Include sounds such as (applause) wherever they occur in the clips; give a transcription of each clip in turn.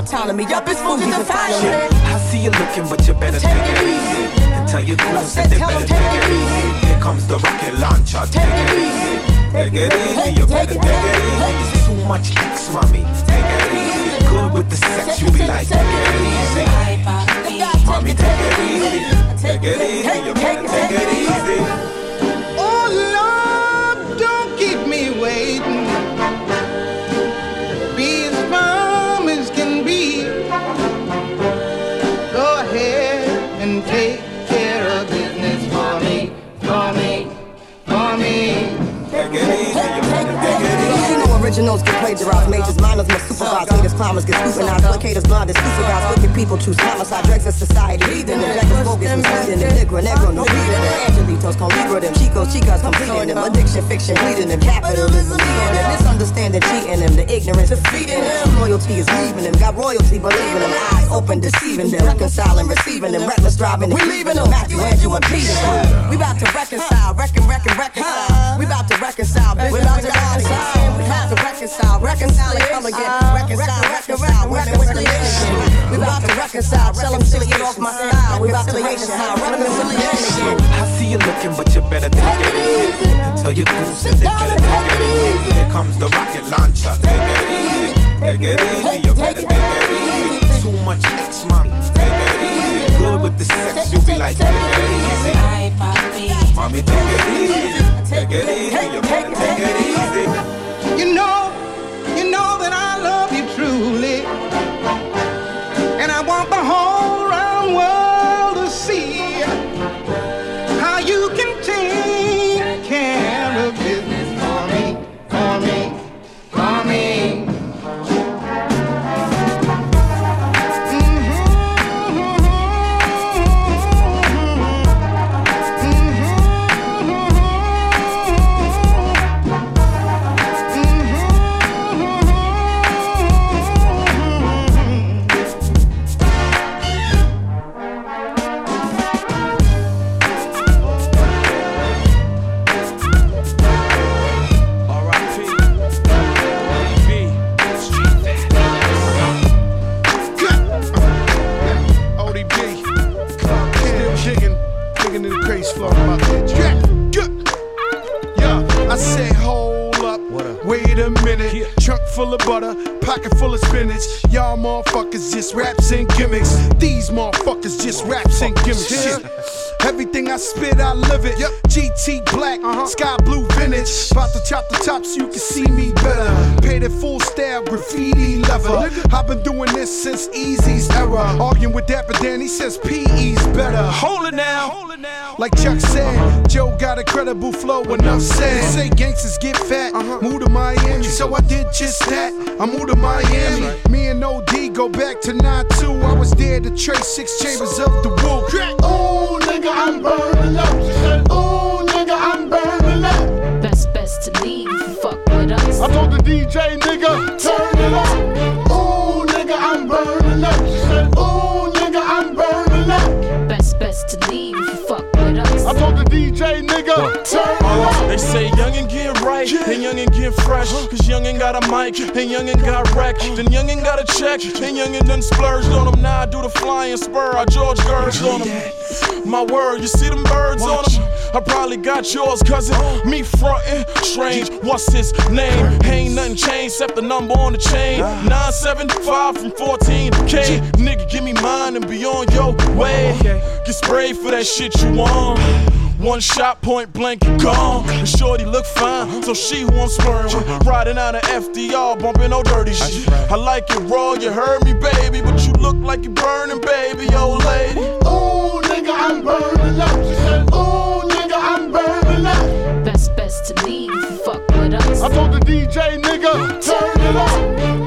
No autonomy. Yup, it's Fugees Take it easy, you better take it easy. You know originals get plagiarized, majors, minors must supervise, leaders, climbers get scrutinized, applicators, blinders, super guys, wicked people choose homicide, dregs of society, heathen, and reckless bogus, misleading them, negro, negro, no reading them, angelitos, con libro them, chicos, chicas, completing them, addiction, fiction, bleeding them, capitalism, leading them, misunderstanding, cheating them, the ignorance, defeating them, loyalty is leaving them, got royalty, believing them, eyes open, deceiving them, reconciling, receiving them, reckless driving, we leaving them, Matthew, Andrew, and Peter, we about to reconcile, reckon, reckon, reconcile, we about to reconcile, bitch, we about to reconcile, we about to reconcile, reconcile and come again. Reconcile, reconcile, women. We about to reconcile, tell them get off my style. We about to reconcile, reconciliation. I see you looking, but you better take it easy. Tell your goons that they better take it easy. Here comes the rocket launcher. Take it easy. Take it easy, you better take it easy. Too much X, mommy. Good with the sex, you be like, take it easy. Mommy, take it easy. Take it easy, you better take it easy. You know, you know that I motherfuckers just raps and gimmicks. These motherfuckers just raps and gimmicks. Shit. Everything I spit, I live it. GT black, sky blue vintage. About to chop the top so you can see me better. Paid it full style, graffiti leather. I've been doing this since Easy's era. Arguing with Dapper Dan, he says PE's better. Hold it now. Like Chuck said, Joe got a credible flow, enough said. Say gangsters get fat, move to Miami. So I did just that. I moved to Miami. Me and OD go back to 9-2. I was there to trace six chambers of the wool. Ooh, nigga, I'm burning said, Ooh, nigga, I'm burning up. Best, best to leave. Fuck with us. I told the DJ, nigga, turn it up. Nigga, turn up. They say youngin' get right, and youngin' get fresh. Cause young youngin' got a mic, and young youngin' got wrecked. Then youngin' got a check, and youngin' done splurged on them. Now I do the flying spur, I George Gersh on them. My word, you see them birds on them? I probably got yours, cousin. Me frontin', strange. What's his name? Ain't nothing changed except the number on the chain. 975 from 14K. Nigga, give me mine and be on your way. Get sprayed for that shit you want. One shot, point blank, you gone. The shorty look fine, so she who I'm splurring with. Riding out of FDR, bumping no dirty shit. I like it raw, you heard me, baby, but you look like you burning, baby, old lady. Ooh, nigga, I'm burning up. She said, Ooh, nigga, I'm burning up. Best, best to leave fuck with us. I told the DJ, nigga, turn it up.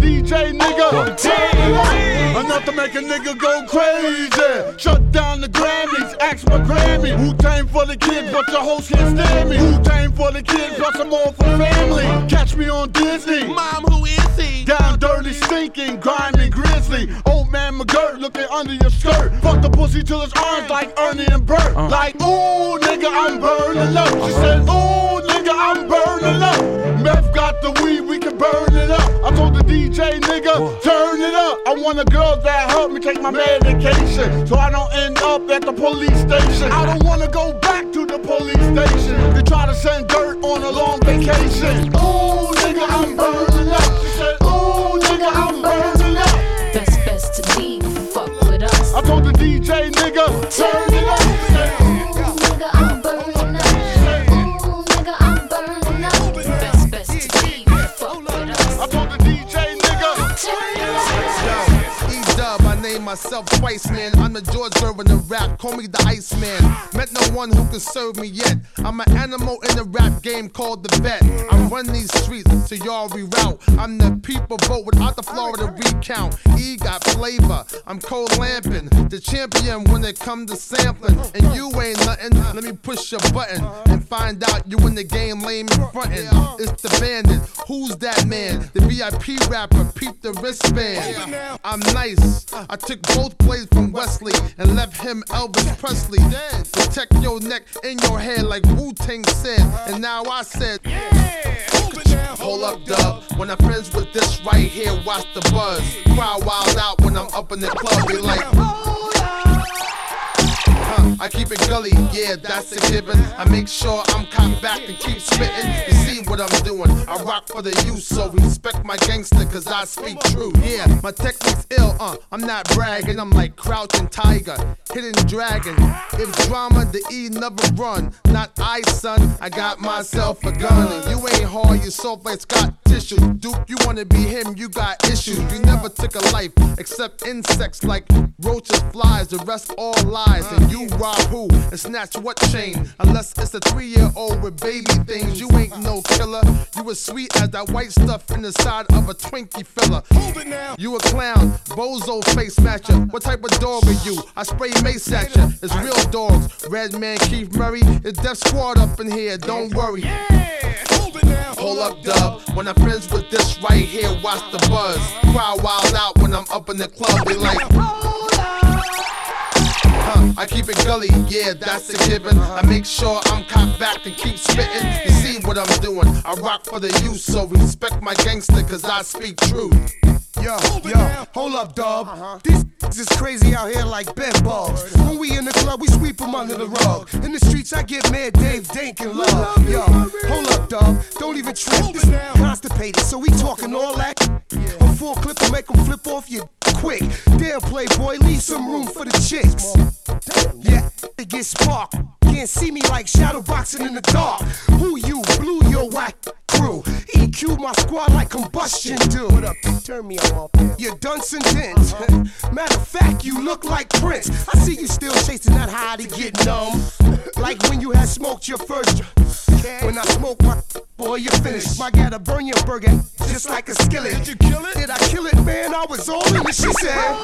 DJ, nigga, turn it. Enough to make a nigga go crazy. Shut down the Grammys, ask my Grammy. Wu Tang for the kids, but your host can't stand me. Wu Tang for the kids, plus I'm all for family. Catch me on Disney. Mom, who is he? Down dirty, stinking, grimy, grizzly. Old man McGirt looking under your skirt. Fuck the pussy till it's orange like Ernie and Bert. Uh. Like, ooh, nigga, I'm burning up. She said, ooh, nigga, I'm burning up. Meth got the weed, we can burn it up. I told the DJ, nigga, turn it up. I want a girl that help me take my medication. So I don't end up at the police station. I don't wanna go back to the police station. They try to send dirt on a long vacation. Ooh, nigga, I'm burning up. She said, ooh, nigga, I'm burning up. Best, best to leave fuck with us. I told the DJ, nigga, turn it up. Myself twice, man. I'm the George Gervin of rap, call me the Iceman. Met no one who can serve me yet. I'm an animal in the rap game called the vet. I run these streets, so y'all reroute. I'm the people vote without the Florida recount. E got flavor, I'm cold lamping. The champion when it come to sampling. And you ain't nothing, let me push your button and find out you in the game lame in frontin'. It's the bandit, who's that man? The VIP rapper, peep the wristband. I'm nice, I took both blades from Wesley and left him Elvis Presley. Protect your neck and your head like Wu Tang said. And now I said, yeah, Hold up, dub. When I'm friends with this right here, watch the buzz. Crowd wild out when I'm up in the club. Be like, Huh, I keep it gully, yeah, that's a given. I make sure I'm cocked back and keep spitting. You see what I'm doing? I rock for the youth, so respect my gangster, cause I speak true. Yeah, my technique's ill, uh, I'm not bragging. I'm like crouching tiger, hidden dragon. If drama, the E never run. Not I, son, I got myself a gun. And you ain't hard, you soft like Scott Duke, you wanna be him, you got issues. You never took a life, except insects like roaches, flies, the rest all lies. And you rob who and snatch what chain? Unless it's a three year old with baby things. You ain't no killer. You as sweet as that white stuff in the side of a Twinkie filler. Hold it now. You a clown, bozo face matcher. What type of dog are you? I spray mace at ya. It's real dogs. Redman Keith Murray. It's Def Squad up in here. Don't worry. Hold up, dub. When I'm friends with this right here, watch the buzz. Crowd wild out when I'm up in the club. They like. Huh, I keep it gully, yeah, that's a given. I make sure I'm cocked back and keep spitting. You see what I'm doing? I rock for the youth, so respect my gangster, cause I speak true. Yo, yo, hold up, dog. These (laughs) is crazy out here like bed bugs. When we in the club, we sweep them under the rug. In the streets, I get mad Dave Dank and love. Yo, hold up, dog. Don't even trip. This constipated, so we talking all that. A full clip will make them flip off you quick. Damn, playboy, leave some room for the chicks. Yeah, it gets sparked. Can't see me like shadow boxing in the dark. Who you? Blue your whack crew. EQ my squad like combustion do. What up? Turn me off. You're Dunson Dent. (laughs) Matter of fact, you look like Prince. I see you still chasing that high to get numb. (laughs) Like when you had smoked your first. When I smoke my boy, you finished. My gotta burn your burger just like a skillet. Did you kill it? Did I kill it, man? I was all in it. She said.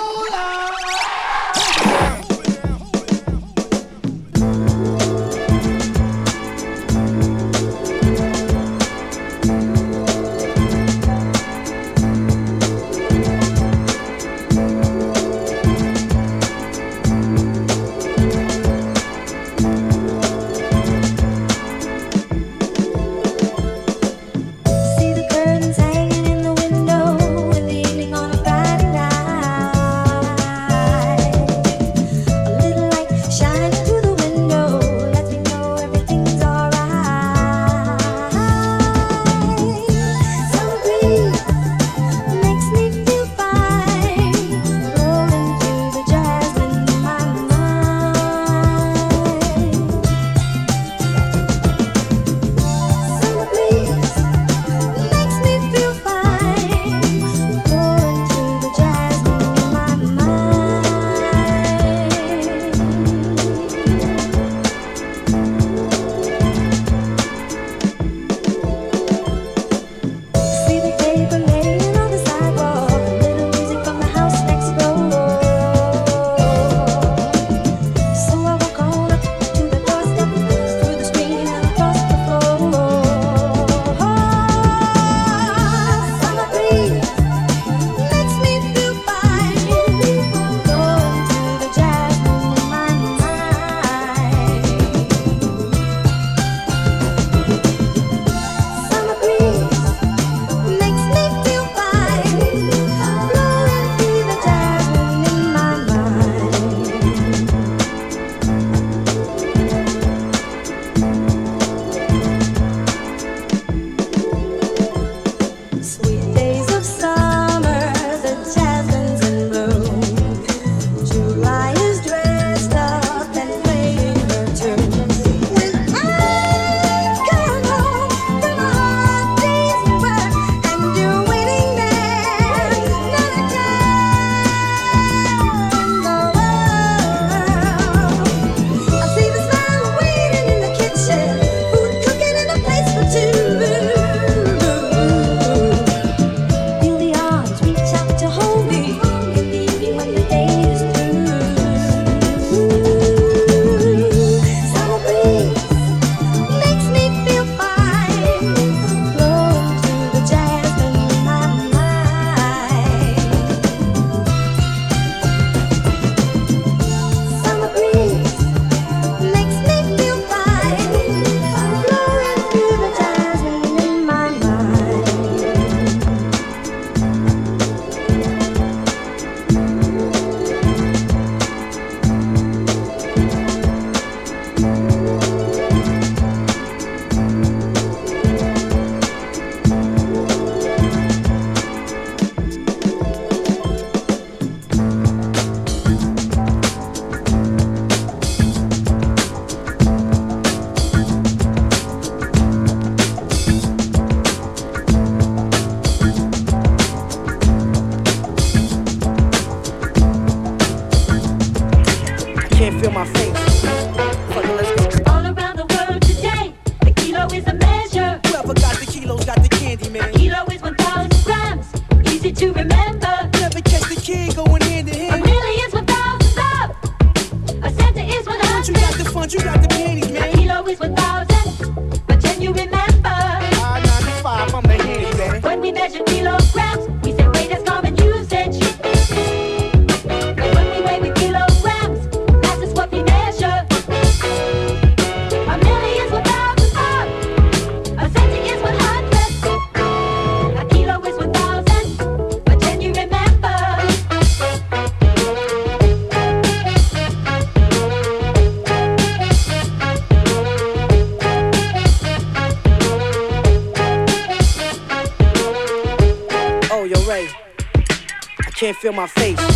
Can't feel my face.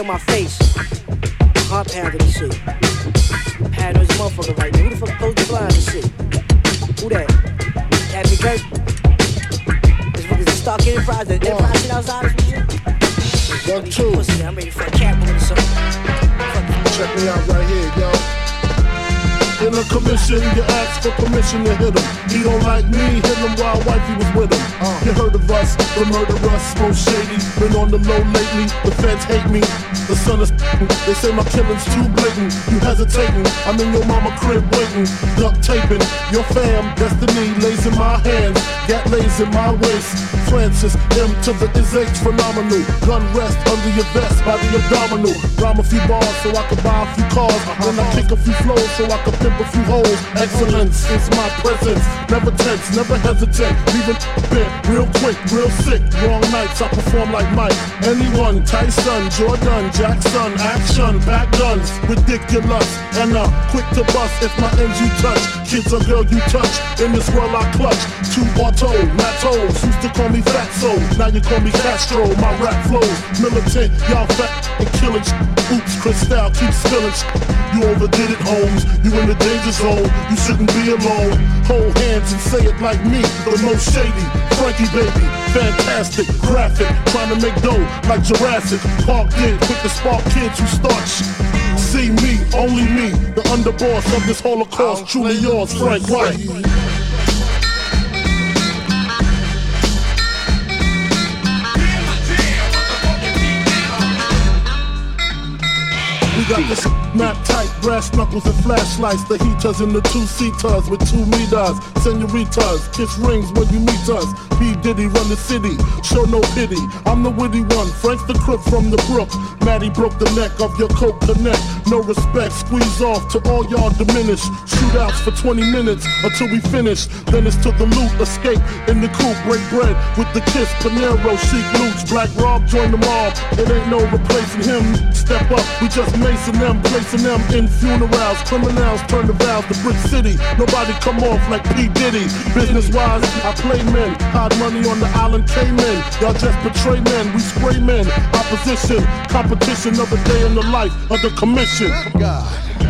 Feel my face. Heart pounding the shit. Had this motherfucker right now. Who the fuck closed the blinds and shit? Who that? Happy Kurt? This fucker's a stock enterprise. The enterprise shit outside or some shit? One, two. I'm ready for a cat or something. Check me out right here, yo. In a commission, you ask for permission to hit him. He don't like me, hit him while wifey was with him. Uh. You heard of us, the murderers, most shady. Been on the low lately, the feds hate me. The son is (laughs) they say my killing's too blatant. You hesitating, I'm in your mama crib waiting. Duct taping, your fam, destiny lays in my hands. Gat lays in my waist. Francis, M to the is H phenomenal. Gun rest under your vest by the abdominal. Rhyme a few bars so I can buy a few cars. Uh-huh. Then I kick a few flows so I can a few hoes. Excellence is my presence. Never tense, never hesitate. Leaving bent real quick, real sick. Wrong nights, I perform like Mike. Anyone, Tyson, Jordan, Jackson, action, back guns, ridiculous. And I'm quick to bust if my ends you touch. Kids a girl you touch. In this world I clutch. Two auto, Matos, used to call me Fatso. Now you call me Castro. My rap flows militant, y'all fat and killing. Oops, Cristal keeps spilling. You overdid it, Holmes. You in the danger zone. You shouldn't be alone. Hold hands and say it like me. The most shady, Frankie baby, fantastic, graphic, trying to make dough like Jurassic. Park did, quick to spark kids who start shit. See me, only me, the underboss of this Holocaust. Truly yours, Frank White. We got this map brass knuckles and flashlights. The heaters in the two seaters with two meters. Senoritas, kiss rings when you meet us. P. Diddy run the city, show no pity. I'm the witty one, Frank the crook from the brook. Maddie broke the neck of your coke connect. No respect, squeeze off to all y'all diminish. Shootouts for 20 minutes until we finish. Then it's to the loot, escape in the coupe, break bread with the kiss. Panero, chic loots, Black Rob join the mob. It ain't no replacing him. Step up, we just macing them, placing them in funerals. Criminals turn the vows to Brick City. Nobody come off like P. Diddy. Business wise, I play men. Hide money on the island Cayman. Y'all just betray men, we spray men. Opposition, competition of a day in the life of the commission. Oh,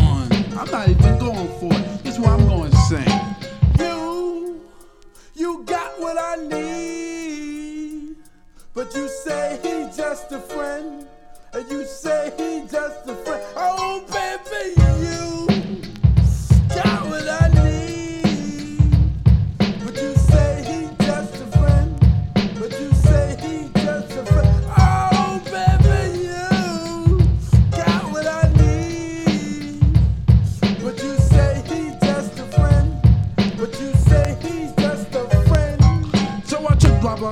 I'm not even going for it. This is what I'm going to sing. You, you got what I need. But you say he's just a friend. And you say he's just a friend. Oh, baby,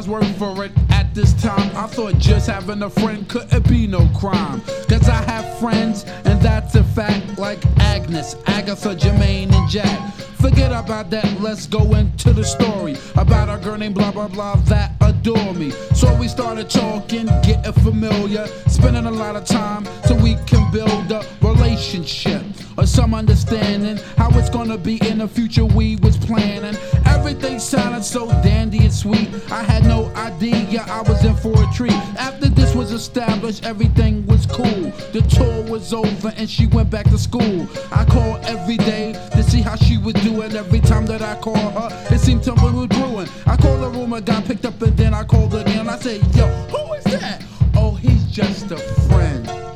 word for it. This time, I thought just having a friend couldn't be no crime. Cause I have friends, and that's a fact, like Agnes, Agatha, Jermaine, and Jack. Forget about that, let's go into the story about a girl named blah blah blah that adore me. So we started talking, getting familiar, spending a lot of time so we can build a relationship or some understanding how it's gonna be in the future we was planning. Everything sounded so dandy and sweet. I had no idea I was in for a treat. After this was established, everything was cool. The tour was over and she went back to school. I called every day to see how she was doing. Every time that I called her, it seemed something was brewing. I called the room, oh I got picked up, and then I called again. I said, Yo, who is that? Oh, he's just a friend.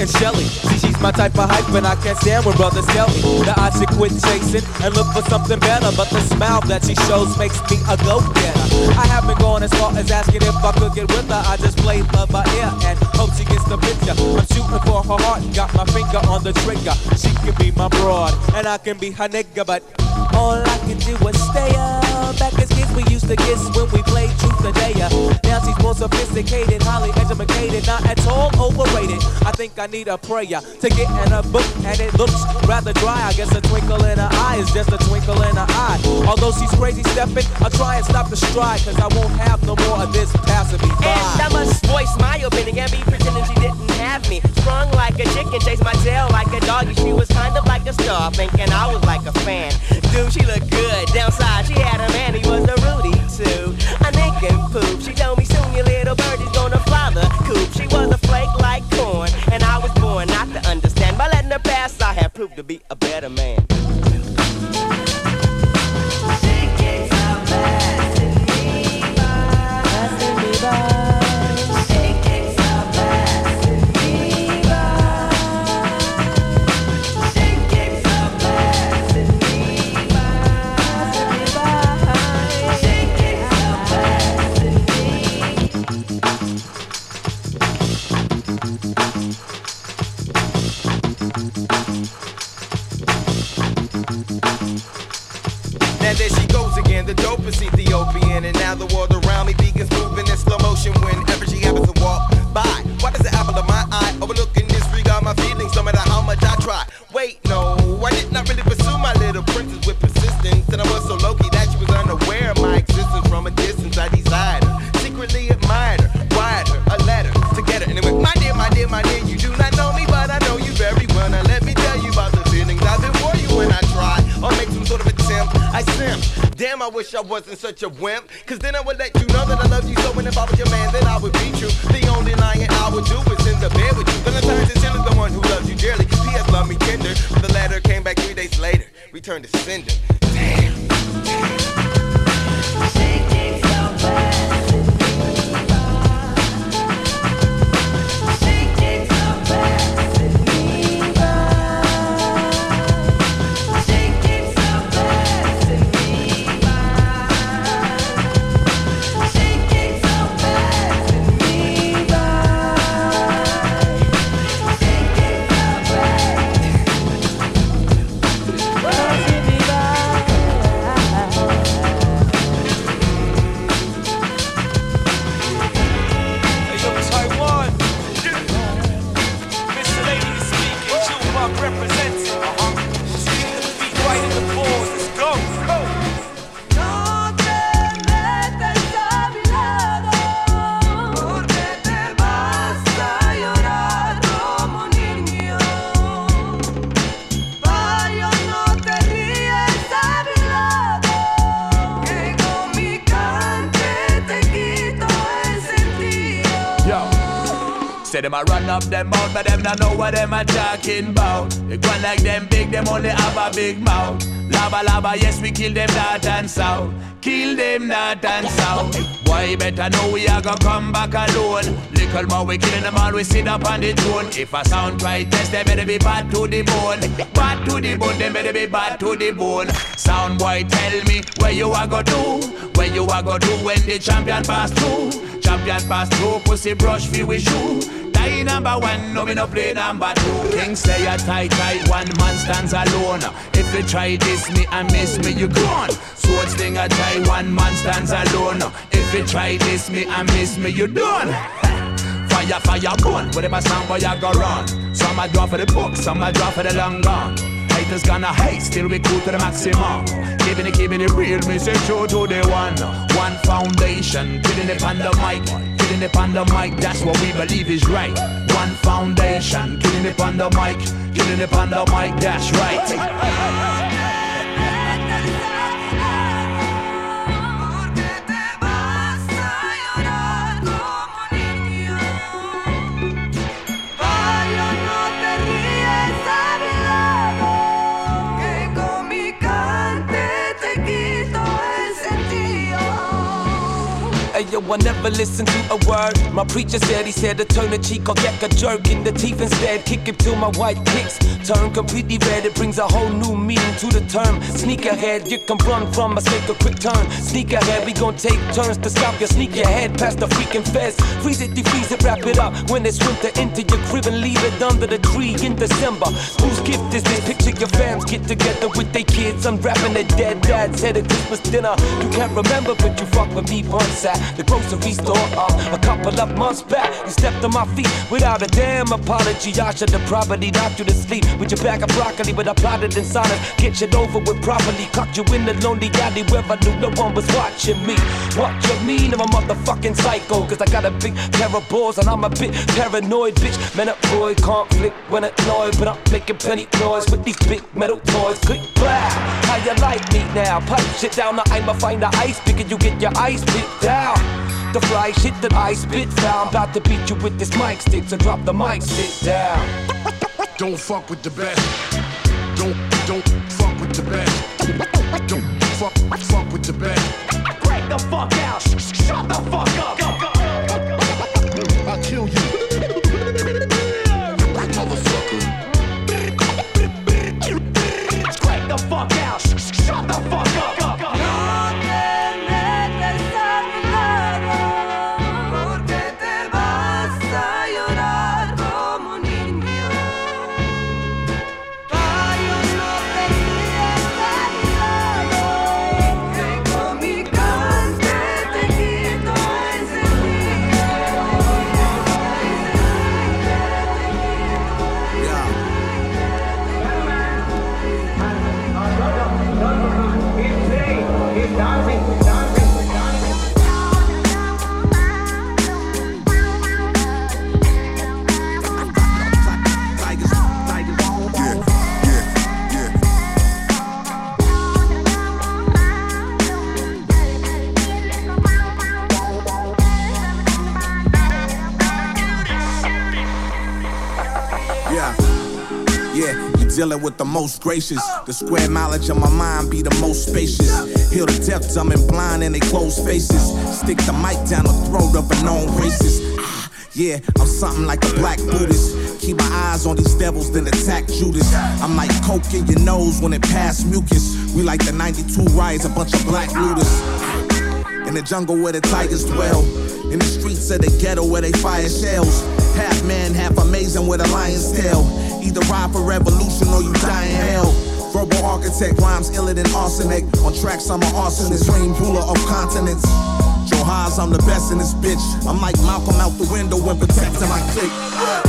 And Shelly. See, she's my type of hype, and I can't stand when brothers tell me that I should quit chasing and look for something better. But the smile that she shows makes me a go-getter. I haven't gone as far as asking if I could get with her. I just play love by ear and hope she gets the picture. I'm shooting for her heart, got my finger on the trigger. She can be my broad, and I can be her nigga, but all I can do is stay up. Back as kids, we used to kiss when we played truth or dare. Now she's more sophisticated, highly educated, not at all overrated. I think I need a prayer to get in a book, and it looks rather dry. I guess a twinkle in her eye is just a twinkle in her eye. Although she's crazy stepping, I'll try and stop the stride, cause I won't have no more of this passing me by. And I must voice my opinion and be pretending she didn't have me. Sprung like a chicken, chased my tail like a doggy. She was kind of like a star, thinking I was like a fan. Dude, she looked good. Downside, she had a man, he was a Rudy too. A Lincoln poop. She told me soon your little birdie's gonna such a wimp. Up them mouth, but them not know what them a talking about. They go like them big, them only have a big mouth. Lava lava, yes we kill them north and south. Kill them north and south. Boy, better know we are gonna come back alone. Little more we killing them all, we sit up on the throne. If a sound right test, they better be bad to the bone. Bad to the bone, they better be bad to the bone. Sound boy, tell me where you are go do, where you are go do when the champion pass through. Champion pass through, pussy brush fi we shoe. Die number one, no me no play number two. King say a tight tight, one man stands alone. If you try this me and miss me, you gone. Sword sling a tie, one man stands alone. If you try this me and miss me, you done. (laughs) Fire, fire, burn. Whatever sound boy I go run. Some I draw for the book, some I draw for the long gun. Haters gonna hate, still we cool to the maximum. Keeping it, keeping it real, me say true to the one. One foundation, killing it on the mic, it on the mic. That's what we believe is right. One foundation, killing it on the mic, killing it on the mic. That's right. Ayo, I never listen to a word. My preacher said he said to turn the cheek or get a jerk in the teeth instead. Kick him till my white kicks turn completely red. It brings a whole new meaning to the term. Sneak ahead, you can run from us, make a quick turn. Sneak ahead, we gon' take turns to stop you. Sneak your head past the freaking fence. Freeze it, defreeze it, wrap it up. When it's winter, into your crib and leave it under the tree in December. Whose gift is this? Picture your fams get together with their kids, unwrapping their dead dads head at a Christmas dinner. You can't remember, but you fuck with me once the grocery store uh, a couple of months back. You stepped on my feet without a damn apology. I should have probably knocked you to sleep with your bag of broccoli, but I plotted in silence. Get you over with properly. Caught you in the lonely alley where I knew no one was watching me. What you mean? I'm a motherfucking psycho, cause I got a big pair of balls and I'm a bit paranoid, bitch. Man, up boy, conflict when annoyed, but I'm making plenty noise with these big metal toys. Click, blah. How you like me now? Pipe shit down, now I'ma find the ice and you get your ice picked down. The fly shit that I spit foul. About to beat you with this mic stick, so drop the mic, sit down. Don't fuck with the best. Don't don't fuck with the best. Don't fuck fuck with the best. Break the fuck out. Shut the fuck up. I'll kill you. Break the fuck out. Shut the fuck up. With the most gracious. The square mileage of my mind be the most spacious. Heal the deaf, dumb, and blind in they closed faces. Stick the mic down the throat of a known racist. Ah, Yeah, I'm something like a black Buddhist. Keep my eyes on these devils, then attack Judas. I'm like coke in your nose when it pass mucus. We like the 92 riots, a bunch of black looters. In the jungle where the tigers dwell. In the streets of the ghetto where they fire shells. Half man, half amazing with a lion's tail. Either ride for revolution or you die in hell. Verbal architect rhymes iller than arsenic. On tracks, I'm an arsonist, rain ruler of continents. Joe Haas, I'm the best in this bitch. I'm like Malcolm out the window when protecting my clique.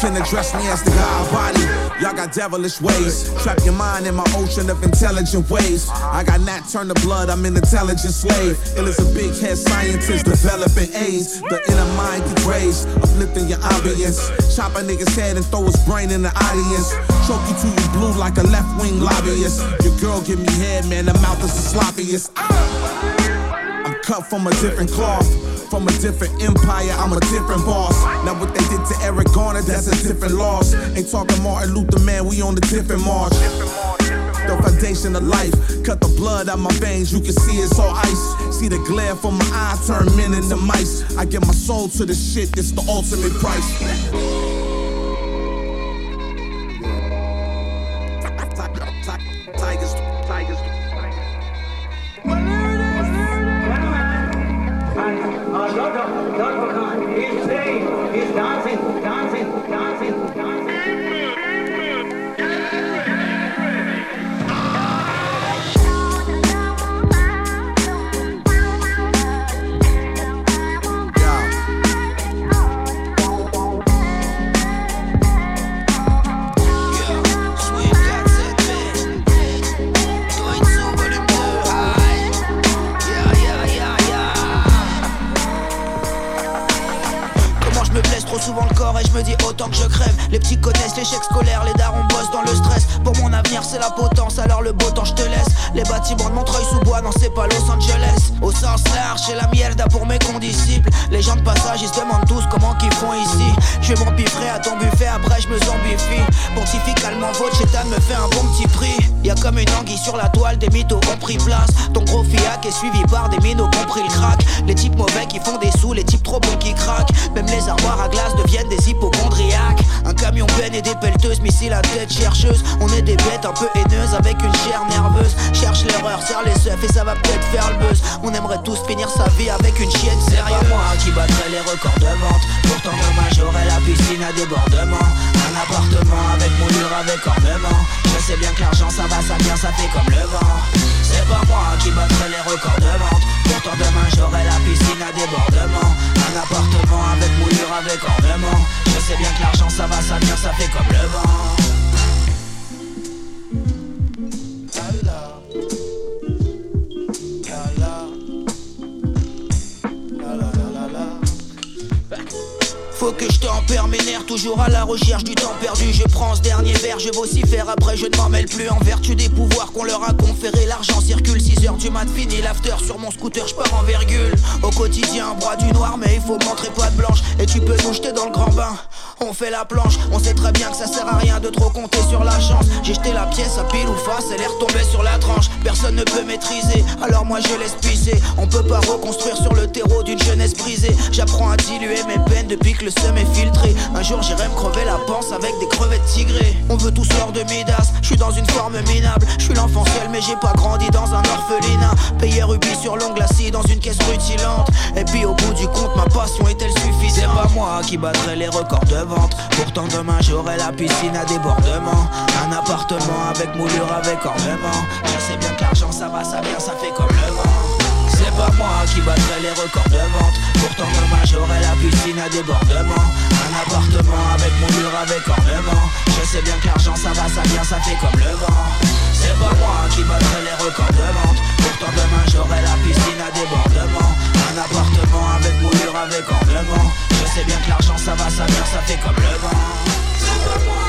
Can address me as the God body. Y'all got devilish ways. Trap your mind in my ocean of intelligent ways. I got Nat turn the blood, I'm an intelligent slave. Ill is a big head scientist developing AIDS. The inner mind degrades, uplifting your audience. Chop a nigga's head and throw his brain in the audience. Choke you till you blue like a left wing lobbyist. Your girl give me head, man, the mouth is the sloppiest. I'm cut from a different cloth. From a different empire, I'm a different boss. Now what they did to Eric Garner, that's a different loss. Ain't talking Martin Luther, man, we on a different march. The foundation of life, cut the blood out my veins, you can see it's all ice. See the glare from my eye turn men into mice. I give my soul to the shit, it's the ultimate price. Sur la toile, des mythos ont pris place. Ton gros fiac est suivi par des minots qui ont pris le crack. Les types mauvais qui font des sous, les types trop bons qui craquent. Même les armoires à glace deviennent des hypochondriaques. Un camion peine et des pelleteuses, missiles à tête chercheuse. On est des bêtes un peu haineuses avec une chair nerveuse. Cherche l'erreur, serre les seufs et ça va peut-être faire le buzz. On aimerait tous finir sa vie avec une chienne sérieuse. moi qui battrai les records de vente Pourtant demain j'aurai la piscine à débordement Un appartement avec moulure avec ornement sais bien que l'argent ça va, ça vient, ça fait comme le vent. C'est pas moi qui battrai les records de vente. Pourtant demain j'aurai la piscine à débordement. Un appartement avec moulure avec ornement. Je sais bien que l'argent ça va, ça vient, ça fait comme le vent Tempère mes nerfs, toujours à la recherche du temps perdu. Je prends ce dernier verre, je vocifère, après je ne m'en mêle plus. En vertu des pouvoirs qu'on leur a conféré, l'argent circule. 6 heures du mat, fini l'after. Sur mon scooter, je pars en virgule. Au quotidien, bras du noir, mais il faut montrer pas de blanche. Et tu peux nous jeter dans le grand bain. On fait la planche, on sait très bien que ça sert à rien de trop compter sur la chance. J'ai jeté la pièce à pile ou face, elle est retombée sur la tranche. Personne ne peut maîtriser, alors moi je laisse pisser. On peut pas reconstruire sur le terreau d'une jeunesse brisée. J'apprends à diluer mes peines depuis que le seum est filtré. Un jour j'irai me crever la panse avec des crevettes tigrées. On veut tous hors de Midas, je suis dans une forme minable. Je suis l'enfant seul, mais j'ai pas grandi dans un orphelinat. Payé rubis sur l'ongle assis dans une caisse rutilante. Et puis au bout du compte, ma passion est-elle suffisante? C'est pas moi qui battrai les records de Pourtant demain j'aurai la piscine à débordement. Un appartement avec moulure avec ornement. Je sais bien que l'argent ça va, ça vient, ça fait comme le vent. C'est pas moi qui battrai les records de vente. Pourtant demain j'aurai la piscine à débordement. Un appartement avec moulure avec ornement. Je sais bien que l'argent ça va, ça vient, ça fait comme le vent. C'est pas moi qui battrai les records de vente. Pourtant demain j'aurai la piscine à débordement appartement avec moulure avec ornement Je sais bien que l'argent ça va, ça vient, ça fait comme le vent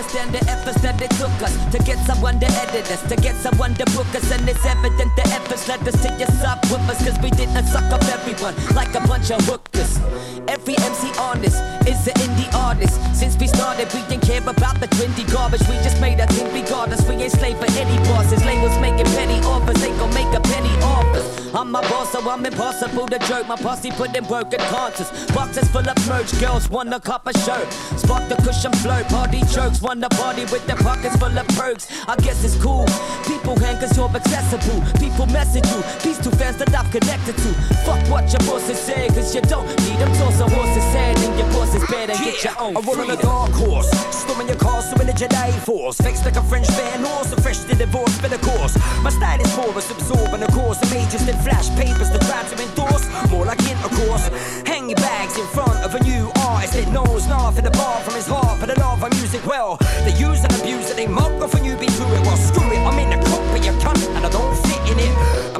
understand the efforts that they took us to get someone to edit us, to get someone to book us, and it's evident the efforts led us to your up with us, cause we didn't suck up everyone like a bunch of hookers. Every MC on this is an indie artist. Since we started, we didn't care about the trendy garbage. We just made a thing regardless. We ain't slave for any bosses. Labels making I'm my boss, so I'm impossible to jerk. My posse put in work and conscious. Boxes full of merch, girls want a copper shirt. Spark the cushion flirt, party jerks want a party with their pockets full of perks. I guess it's cool. People hang cause you're accessible. People message you. These two fans that I've connected to. Fuck what your bosses say, cause you don't need them. Toss a horse's head in your boss's bed and get your own. I run on a dark horse, storming your castle in a Jedi force. Fixed like a French fan horse, a fresh to divorce, but of course. My style is porous, absorbing a course of majors that flash papers to try to endorse. More like intercourse. Hang your bags in front of a new artist that knows nothing apart from his heart, but a love of music well. They use and abuse it, they mock off you be through it. Well, screw it, I'm in the of your cunt, and I don't.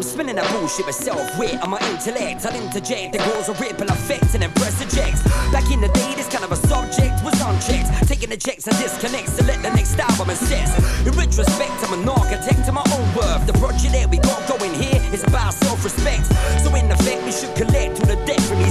I'm spinning that bullshit myself, wit on my intellect. I'll interject, the cause a ripple effect and then press eject. Back in the day, this kind of a subject was unchecked. Taking the checks and disconnects to let the next album assess. In retrospect, I'm an architect to my own worth. The project that we got going here is about self-respect. So in effect, we should collect all the debt from these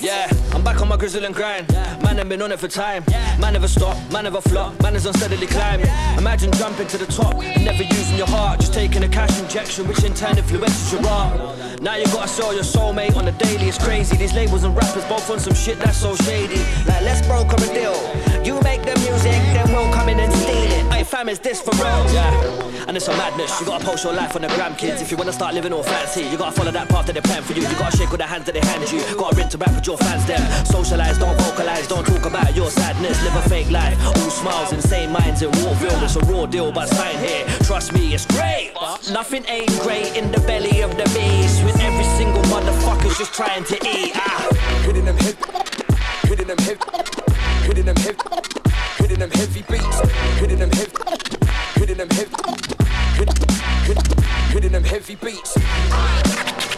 Yeah, I'm back on my grizzle and grind. Man, I've been on it for time. Man never stop, man never flop, man is unsteadily climbing. Imagine jumping to the top and never using your heart, just taking a cash injection, which in turn influences your art. Now you gotta sell your soulmate on the daily, it's crazy. These labels and rappers both on some shit that's so shady. Like, let's broker a deal. You make the music, then we'll come in and steal it. Fam, is this for real? Yeah, and it's a madness. You gotta post your life on the gram, kids. If you wanna start living all fancy, you gotta follow that path that they plan for you. You gotta shake all the hands that they hand you. Gotta interact with your fans, them. Socialize, don't vocalize, don't talk about your sadness. Live a fake life, all smiles, insane minds in Warville. It's a raw deal, but sign here. Trust me, it's great. Nothing ain't great in the belly of the beast. With every single motherfucker's just trying to eat. Ah. Hitting them hip, hitting them hip, hitting them hip, hitting them heavy beats, hitting them hip, hitting them hip, hit, hit, heavy beats.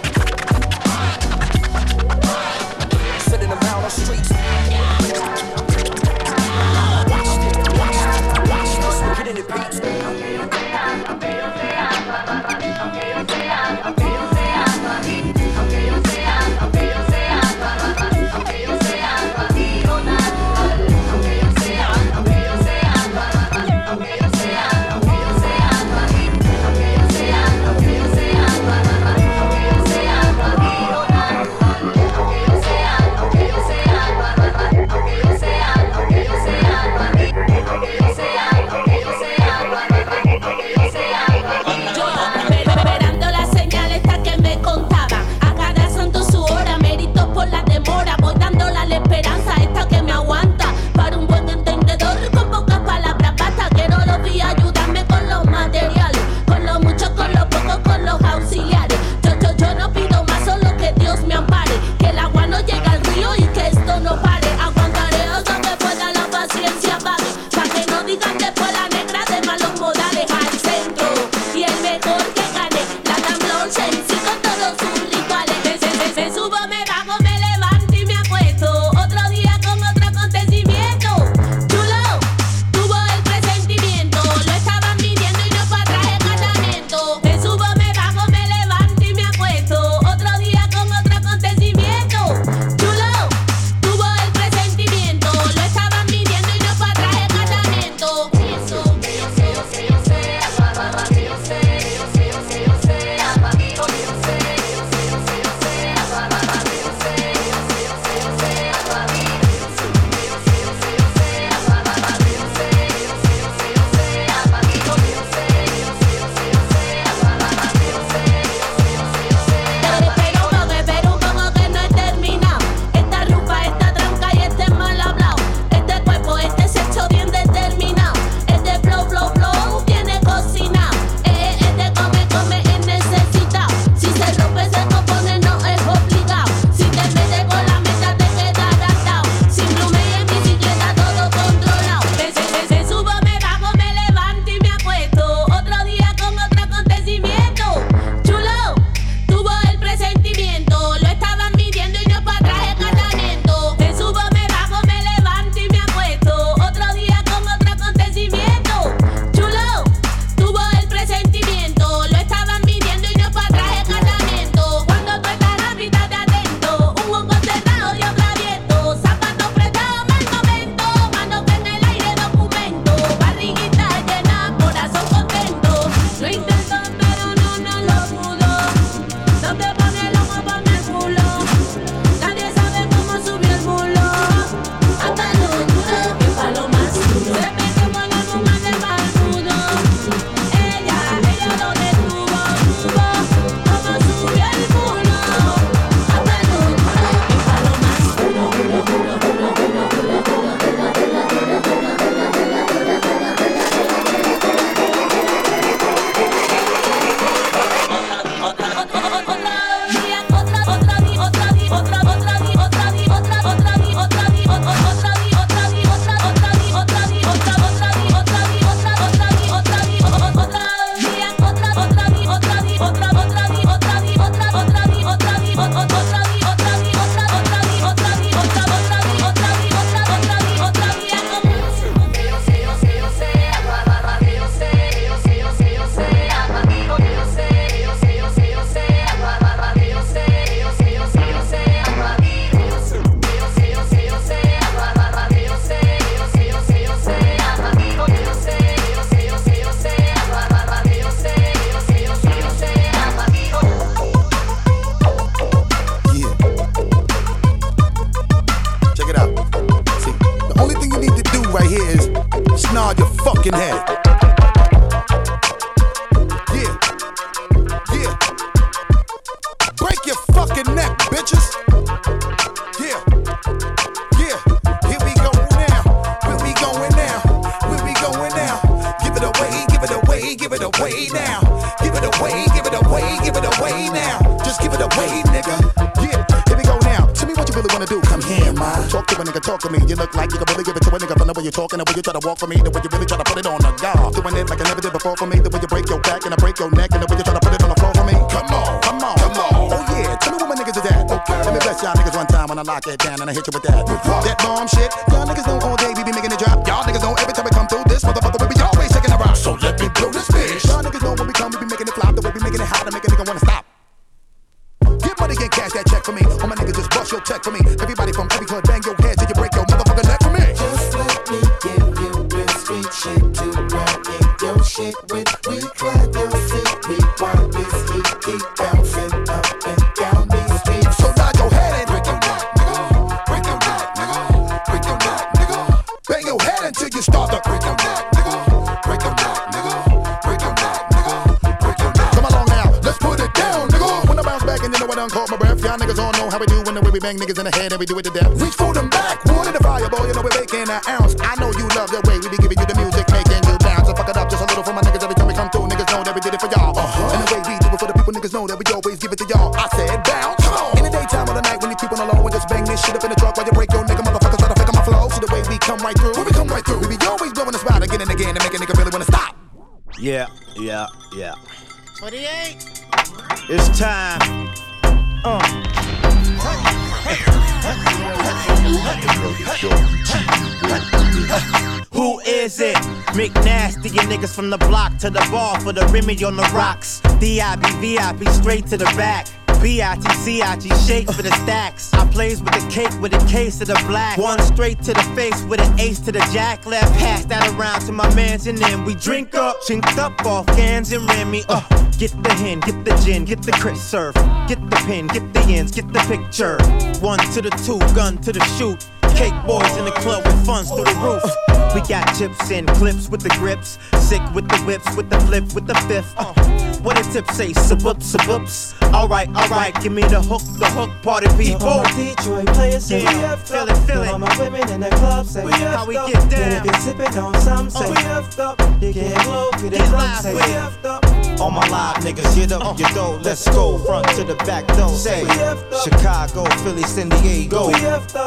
to walk for me, the way you really try to put it on a guard. Doing it like I never did before for me, the way you break your back and I break your neck, and the way you try to put it on the floor for me. Come on, come on, come on. Oh yeah, tell me what my niggas is at. Okay. Let me bless y'all niggas one time when I lock it down and I hit you with that. That bomb shit, y'all niggas know all day we be making it drop. Y'all niggas know every time we come through this motherfucker, we be always shaking a rock. So let me blow this bitch. Y'all niggas know when we come, we be making it flop, the way we making it hot to make a nigga wanna stop. Get money and cash that check for me. All my niggas just bust your check for me. Everybody from every club, bang your head. Shit with. We clap your feet, we want this heat keep bouncing up and down these streets. So nod your head and break your neck, nigga. Break your neck, nigga. Break your neck, nigga. Bang your head until you start to break your neck, nigga. Break your neck, nigga. Break your neck, nigga. Break your neck. Come along now, let's put it down, nigga. When I bounce back and you know I done caught my breath, y'all niggas all know how we do when the way we bang niggas in the head and we do it to death. Reach for them back, one in the fire, boy. You know we're making an ounce. I know you love the Yeah, yeah, yeah. 28. It's time. Uh. Who is it? McNasty, you niggas from the block to the bar for the Remy on the rocks. DIB, VIP, straight to the back. B-I-T-C-I-G, shake for the stacks. Plays with the cake with a case of the black. One straight to the face with an ace to the jack. Left pass that around to my mans and then we drink up. Chinked up off cans and Remy. Uh, get the hen, get the gin, get the Chris surf. Get the pin, get the ends, get the picture. One to the two, gun to the shoot. Cake boys in the club with funds through the roof. We got chips and clips with the grips. Sick with the whips, with the flip, with the fifth. Uh, what a tip say? Sabup, sabups. Alright, alright, give me the hook, the hook, party people. All my Detroit players say Yeah, we have feel up. it, feel All my women in the club say We have How we get down. Then if you're sipping on some say Uh, we have up. You get low, get it Get drunk say we have up. All my live niggas, get up your dough, let's go. Front to the back door, say Chicago, Philly, San Diego,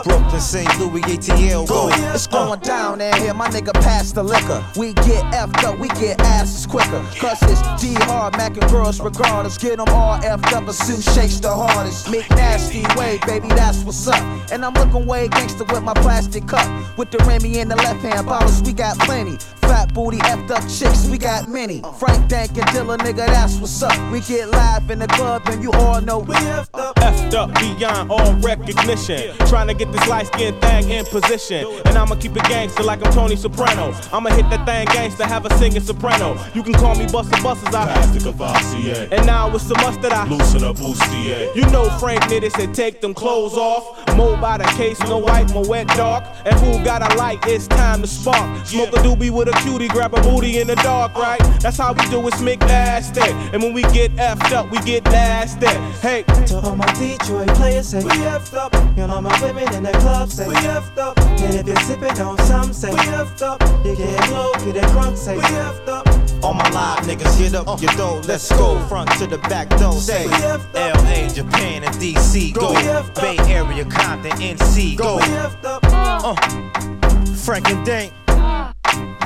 Brooklyn, St. Louis, ATL, go. It's going down in here, my nigga pass the liquor. We get effed up, we get asses quicker. Cause it's D hard, macking girls regardless. Get them all effed a suit shakes the hardest. Make nasty way, baby, that's what's up. And I'm looking way gangster with my plastic cup. With the Remy in the left hand, bottles, we got plenty. Fat booty, effed up chicks, we got many. Frank Dank and Dilla, nigga, that's what's up. We get live in the club, and you all know we effed up. Effed up beyond all recognition. Trying to get this light skinned thing in position. And I'ma keep it gangster like I'm Tony Soprano. I'ma hit that thing gangster, have a singing soprano. You can call me Buster Busters, I Pass the Courvoisier. And now it's the must that I Loosen up, bustier. You know Frank Nitty said take them clothes off. Mo by the case, no white, mo wet dark. And who got a light? It's time to spark. Smoke a doobie with a cutie, grab a booty in the dark, right? That's how we do it, Smick nasty. And when we get effed up, we get nasty. Hey, To all my Detroit players say we effed up. You know my women in the club say we effed up. And if you're sipping on some say we effed up. You get low, get it drunk say we effed up. All my live niggas, get up your dough, let's go. Front to the back door, say LA, Japan, and DC, go. Bay Area, Compton, NC, go. Uh, Frank and Dank,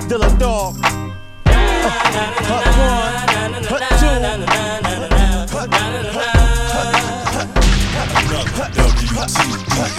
Dilla Dog. Uh, hut one, hut two, hut, Here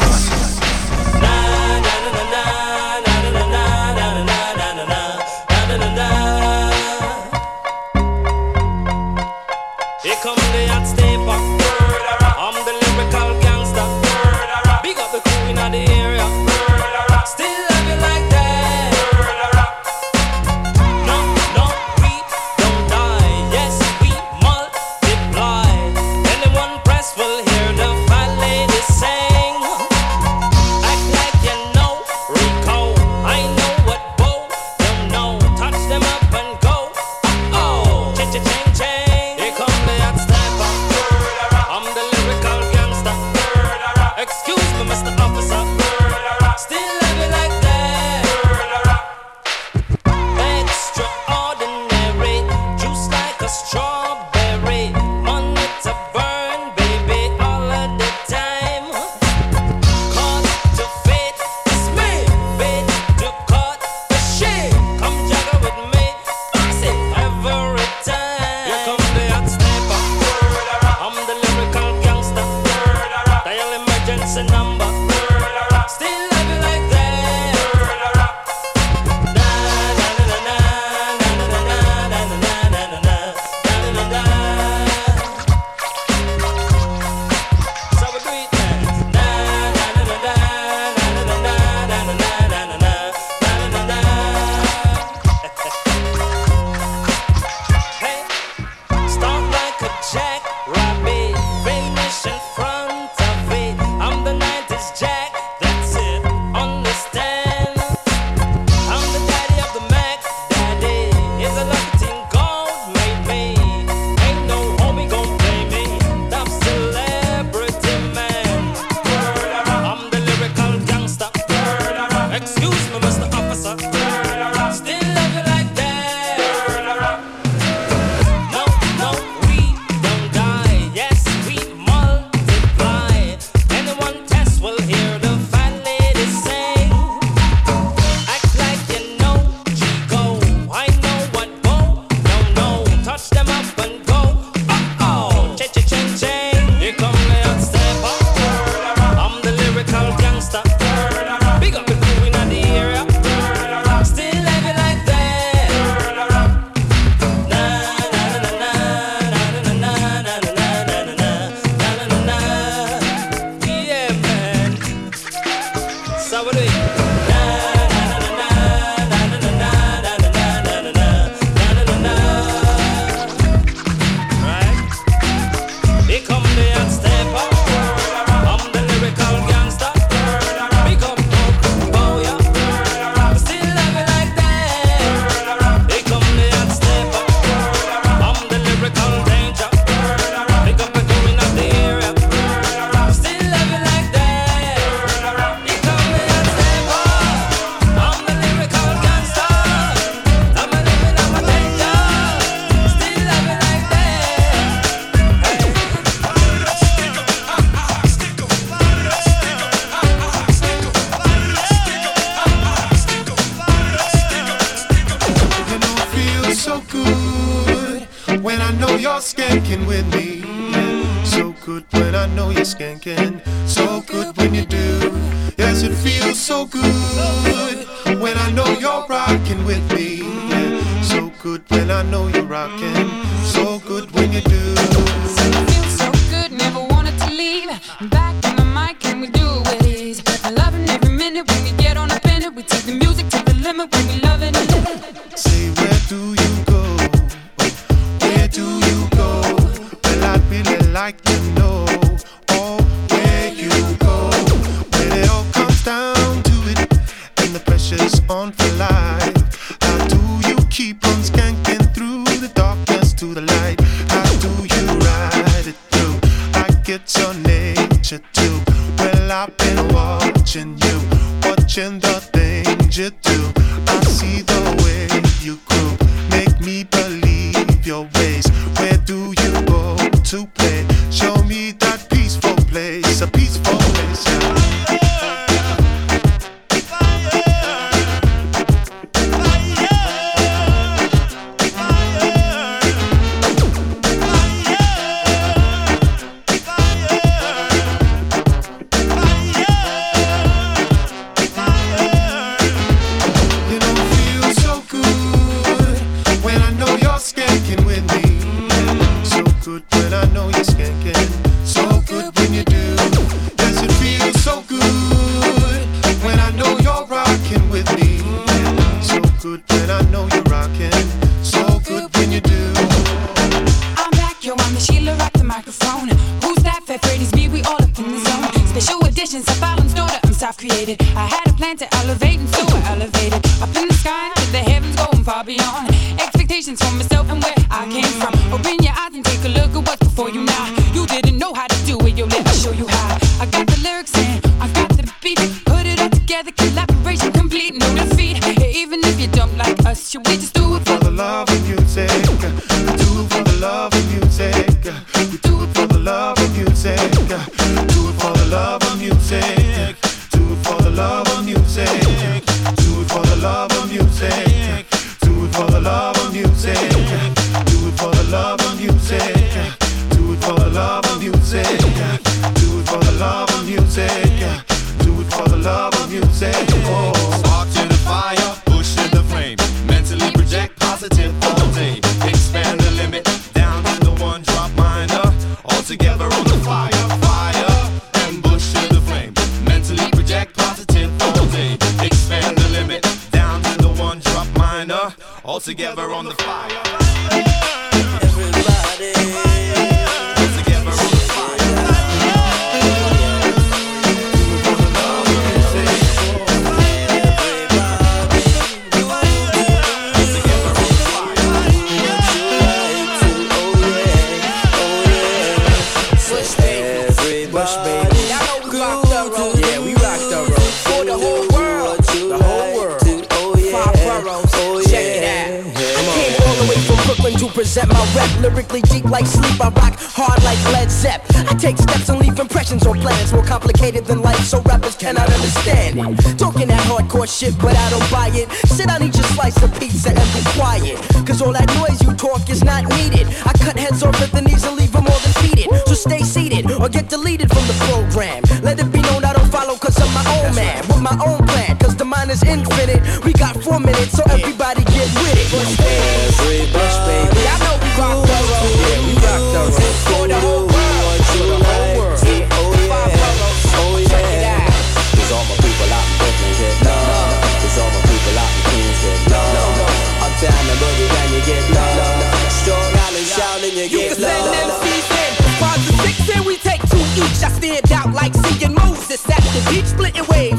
complicated than life, so rappers cannot understand it. Talking that hardcore shit, but I don't buy it. Sit I need your slice of pizza, and be quiet. Cause all that noise you talk is not needed. I cut heads off at the knees and leave them all defeated. So stay seated or get deleted from the program. Let it be known I don't follow cause I'm my own man. With my own plan, cause the mind is infinite. We got four minutes, so everybody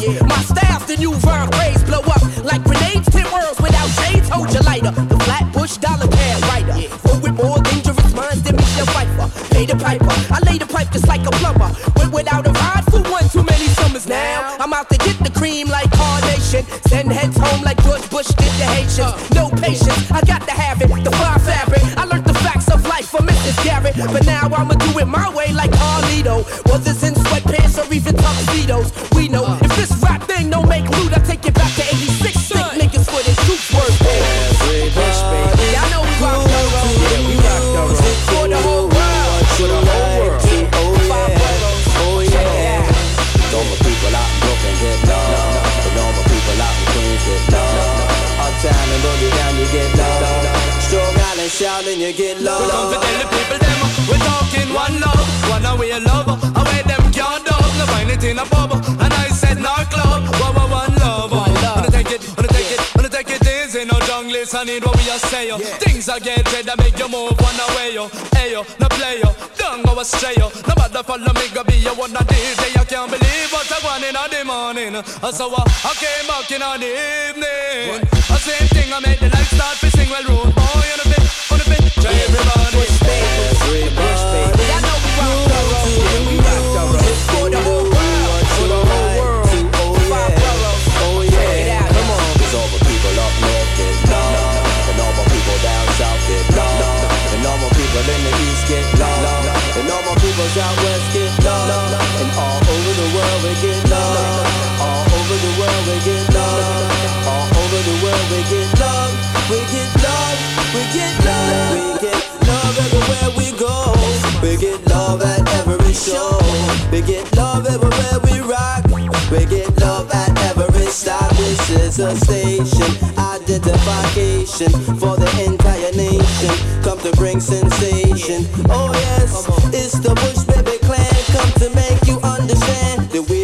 My staff, the new verb grades blow up like grenades. Ten worlds without shades, hold your lighter. The Flatbush dollar pad writer. Full with more dangerous minds than Michelle Pfeiffer. Lay the piper, I lay the pipe just like a plumber. Went without a ride for one too many summers now. I'm out to get the cream like Carnation. Send heads home like George Bush did the Haitians. No patience, I got to have it. The fly fabric, I learned the facts of life from Mrs. Garrett. But now I'ma do it my way like Carlito. Whether this in sweatpants or even tuxedos, we know if this rap thing don't make loot. I take it back to 86. Sick niggas for the troops worth pay. Y'all know we rock the road. We rock the road. For the whole world. For the whole world. Oh, oh and you get love. Strong Island shouting you get love. We're confident the people club. One, one, one love, oh. one love. Wanna take it, wanna take it, wanna take it easy. No jungle, I need what we are say. yo. Things I get red that make you move one away yo. Hey yo, no play yo, don't go astray yo. No matter follow me, go be your one a DJ. I can't believe what I want in the morning. I saw I I came back in the evening. The same thing I made the lights start to sing well rude get love. And all my people out west get love. And all over the world we get love. All over the world we get love. All over the world we get love. We get love, we get love, we get love everywhere we go. We get love at every show. We get love everywhere we rock. We get love at every stop. This is a station, identification for the entire nation. Come to bring sensation. Oh yes, it's the Bush Baby Clan. Come to make you understand that we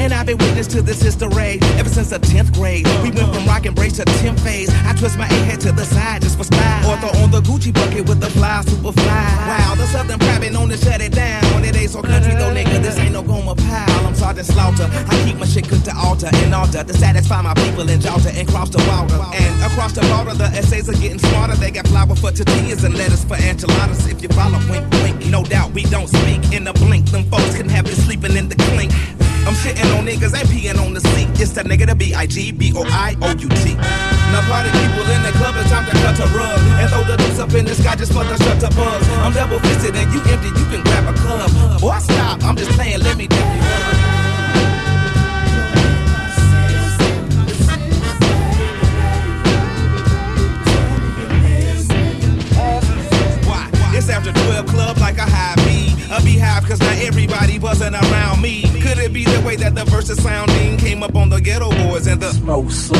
And I've been witness to this history ever since the 10th grade. We went from rock and brace to 10 phase. I twist my A head to the side just for style. Or throw on the Gucci bucket with the fly, super fly. Wow, the Southern private known to shut it down. When it ain't so country though, nigga. This ain't no Gomer Pyle. I'm Sergeant Slaughter. I keep my shit cooked to altar and altar to satisfy my people in Georgia and cross the water. And across the border, the essays are getting smarter. They got flour for tortillas and lettuce for enchiladas. If you follow, wink, wink. No doubt we don't speak in a blink. Them folks can have been sleeping in the clink. I'm shitting on niggas and peeing on the seat. It's the nigga, the B-I-G, B-O-I-O-U-T. Now party people in the club, it's time to cut a rug. And throw the deuce up in the sky just for the shut up buzz. I'm double fisted and you empty, you can grab a club. Boy, stop, I'm just playing, let me you up. It's after 12 club like a high B. A beehive, cause not everybody buzzing around me. Could it be the way that the verses sounding came up on the Geto Boys and the smoke some?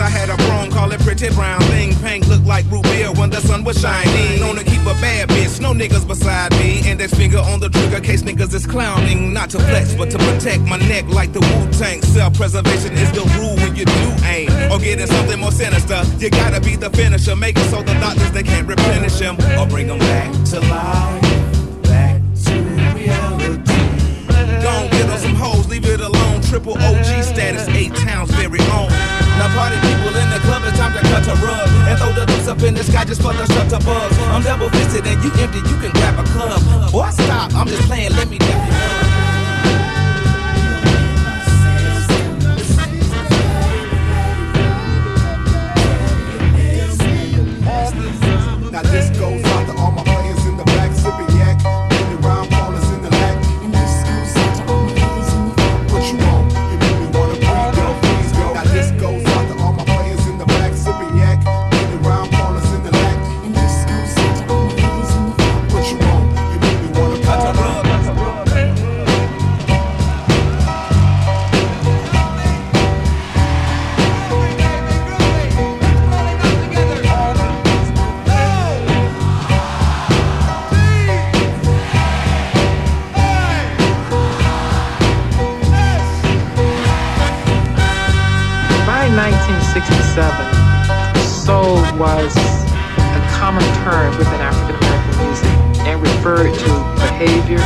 I had a chrome, call it pretty brown thing. Pink looked like root beer when the sun was shining. Known to keep a bad bitch, no niggas beside me. And Index finger on the trigger, case niggas is clowning. Not to flex, but to protect my neck like the Wu Tang. Self preservation is the rule when you do aim. Or getting something more sinister. You gotta be the finisher, make it so the doctors they can't replenish him or bring them back to life. Leave it alone. Triple OG status, eight towns, very own. Now party people in the club, it's time to cut a rug and throw the deuce up in the sky just for the shut up buzz. I'm double fisted and you empty, you can grab a club. Boy, stop, I'm just playing, let me dip you up. Now this goes was a common term within African American music and referred to behavior,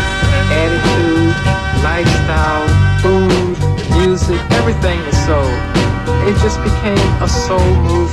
attitude, lifestyle, food, music, everything was soul. It just became a soul movement.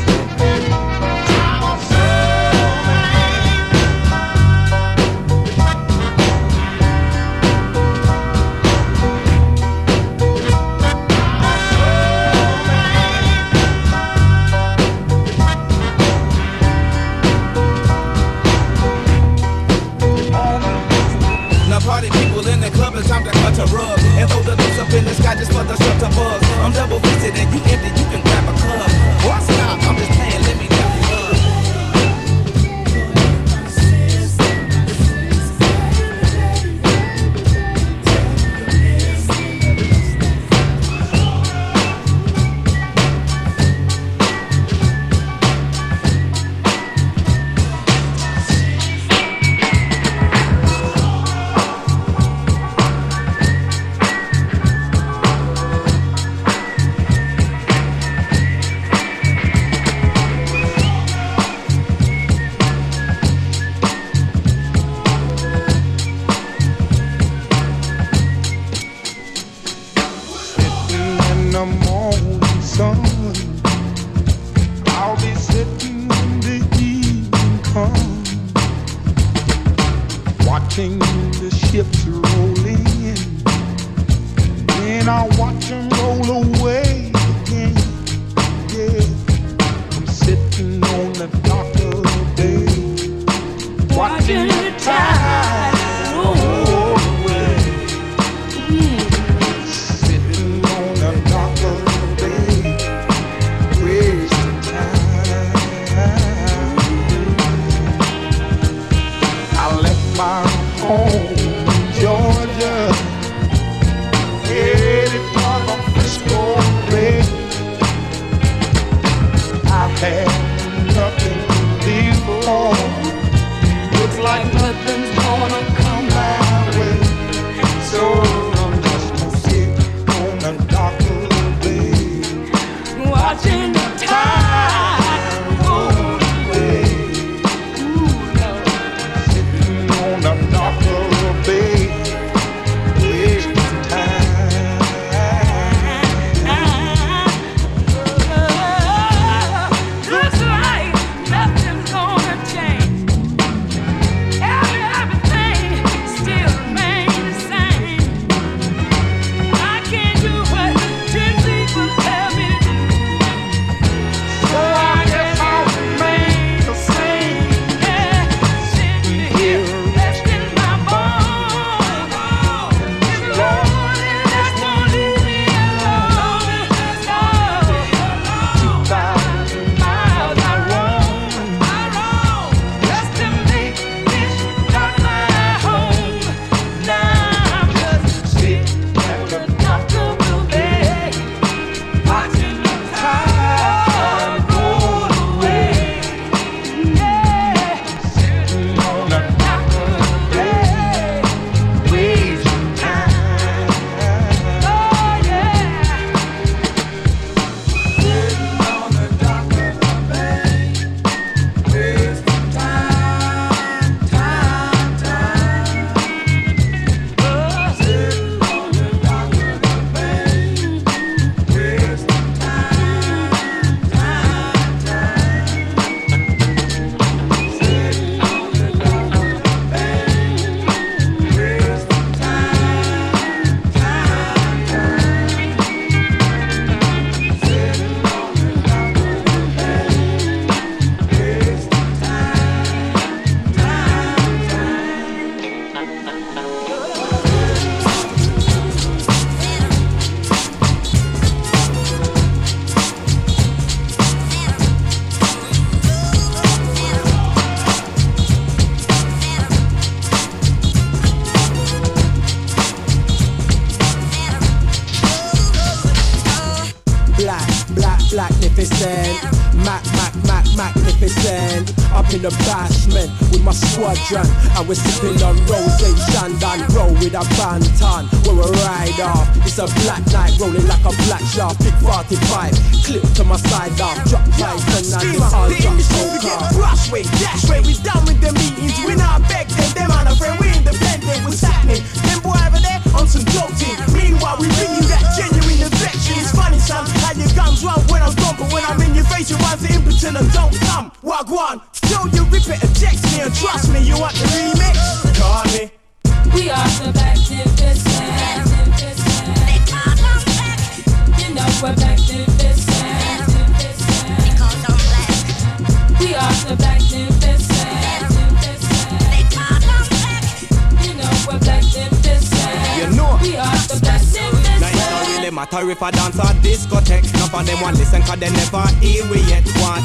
I dance or discotheque. None of them want listen cause they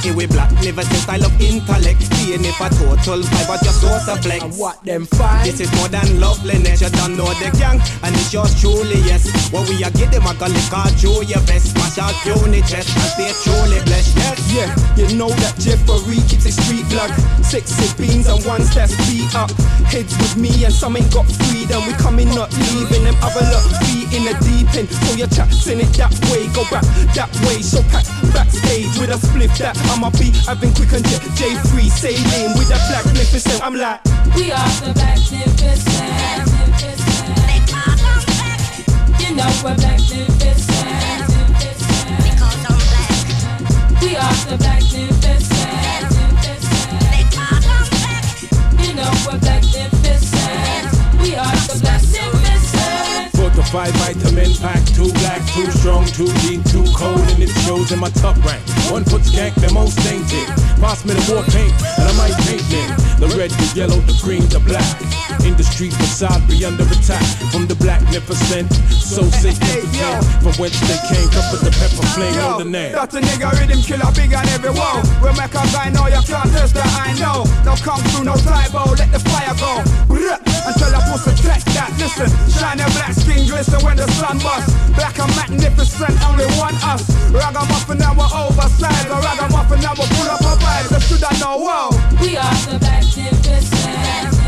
hear we black Never a style of intellect. Seeing if a total vibe but your source of flex. What them find? This is more than loveliness. You don't know the gang and it's yours truly yes. What we are get them a go lick or do your best. Smash out puny chest and stay truly blessed. Yes. Yeah, you know that Jeffrey keeps it street blood. Sexy beans and one that's beat up. Heads with me and some ain't got freedom. We coming not leaving them other lot feet in the deep end. So your chat's in it that way, go back that way. So pack backstage with a spliff that I'ma be having quick and J free sailing with that black magnificent. I'm like, We are the black magnificent. You know we're black magnificent. We are the black magnificent. You know we're black magnificent. We are the magnificent. Fortified vitamin pack, too black, too strong, too deep, too cold, and it shows in my top rank. One foot skank, the most tainted. Pass me the war paint, and I might paint them. The red, the yellow, the green, the black. In the street facade, be under attack from the blacknificent. So significant from whence they came. Cover the pepper flame on the name. That's a nigga rhythm killer big on every wall. We make a guy know you can't test that I know. No come through, no typo, let the fire go. Until I push the track that listen. Shine your black skin glisten when the sun busts. Black and magnificent, only one us. Ragamuffin and now we're oversized. A ragamuffin and now we're full up our vibes. They should I know, whoa. We are the magnificent.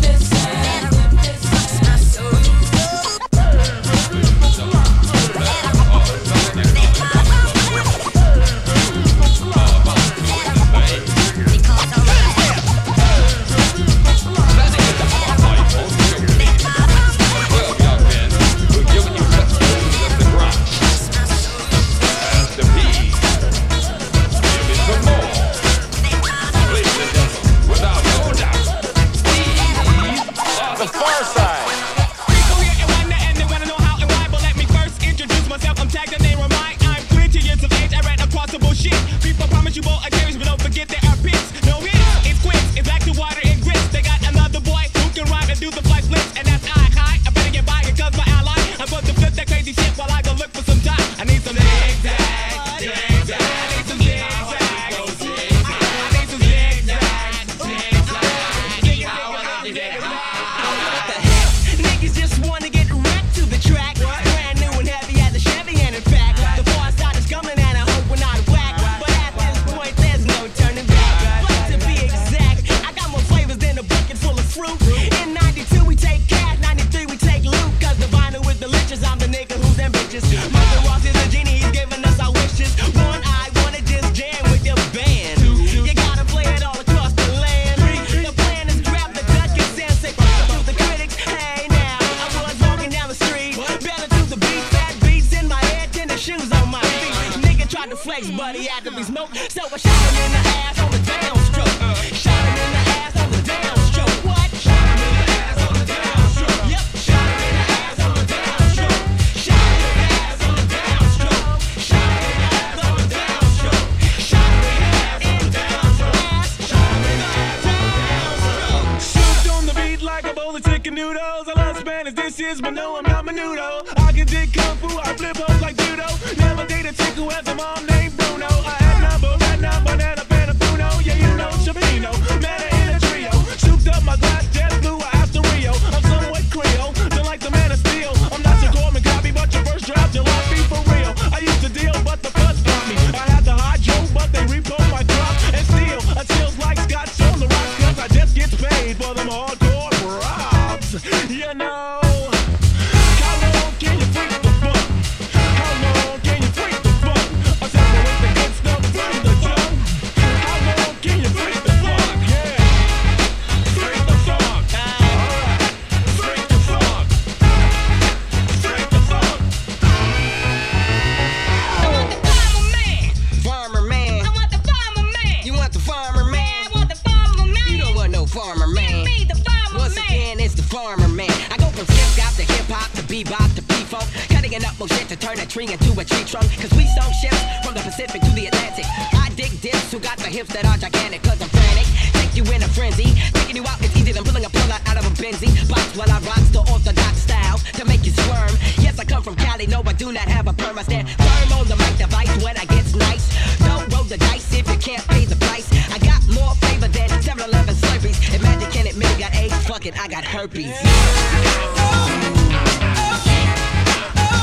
to turn a tree into a tree trunk. Cause we song ships from the Pacific to the Atlantic. I dig dips who got the hips that are gigantic. Cause I'm frantic. Take you in a frenzy. Taking you out is easier than pulling a pull out of a Benzie. Box while I rock the orthodox style to make you squirm. Yes, I come from Cali. No, I do not have a perm. I stand firm on the mic device when I get nice. Don't roll the dice if you can't pay the price. I got more flavor than 7-Eleven Slurpees. Imagine can admit I got AIDS. Fuck it, I got herpes.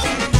only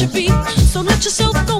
should be. So let yourself go.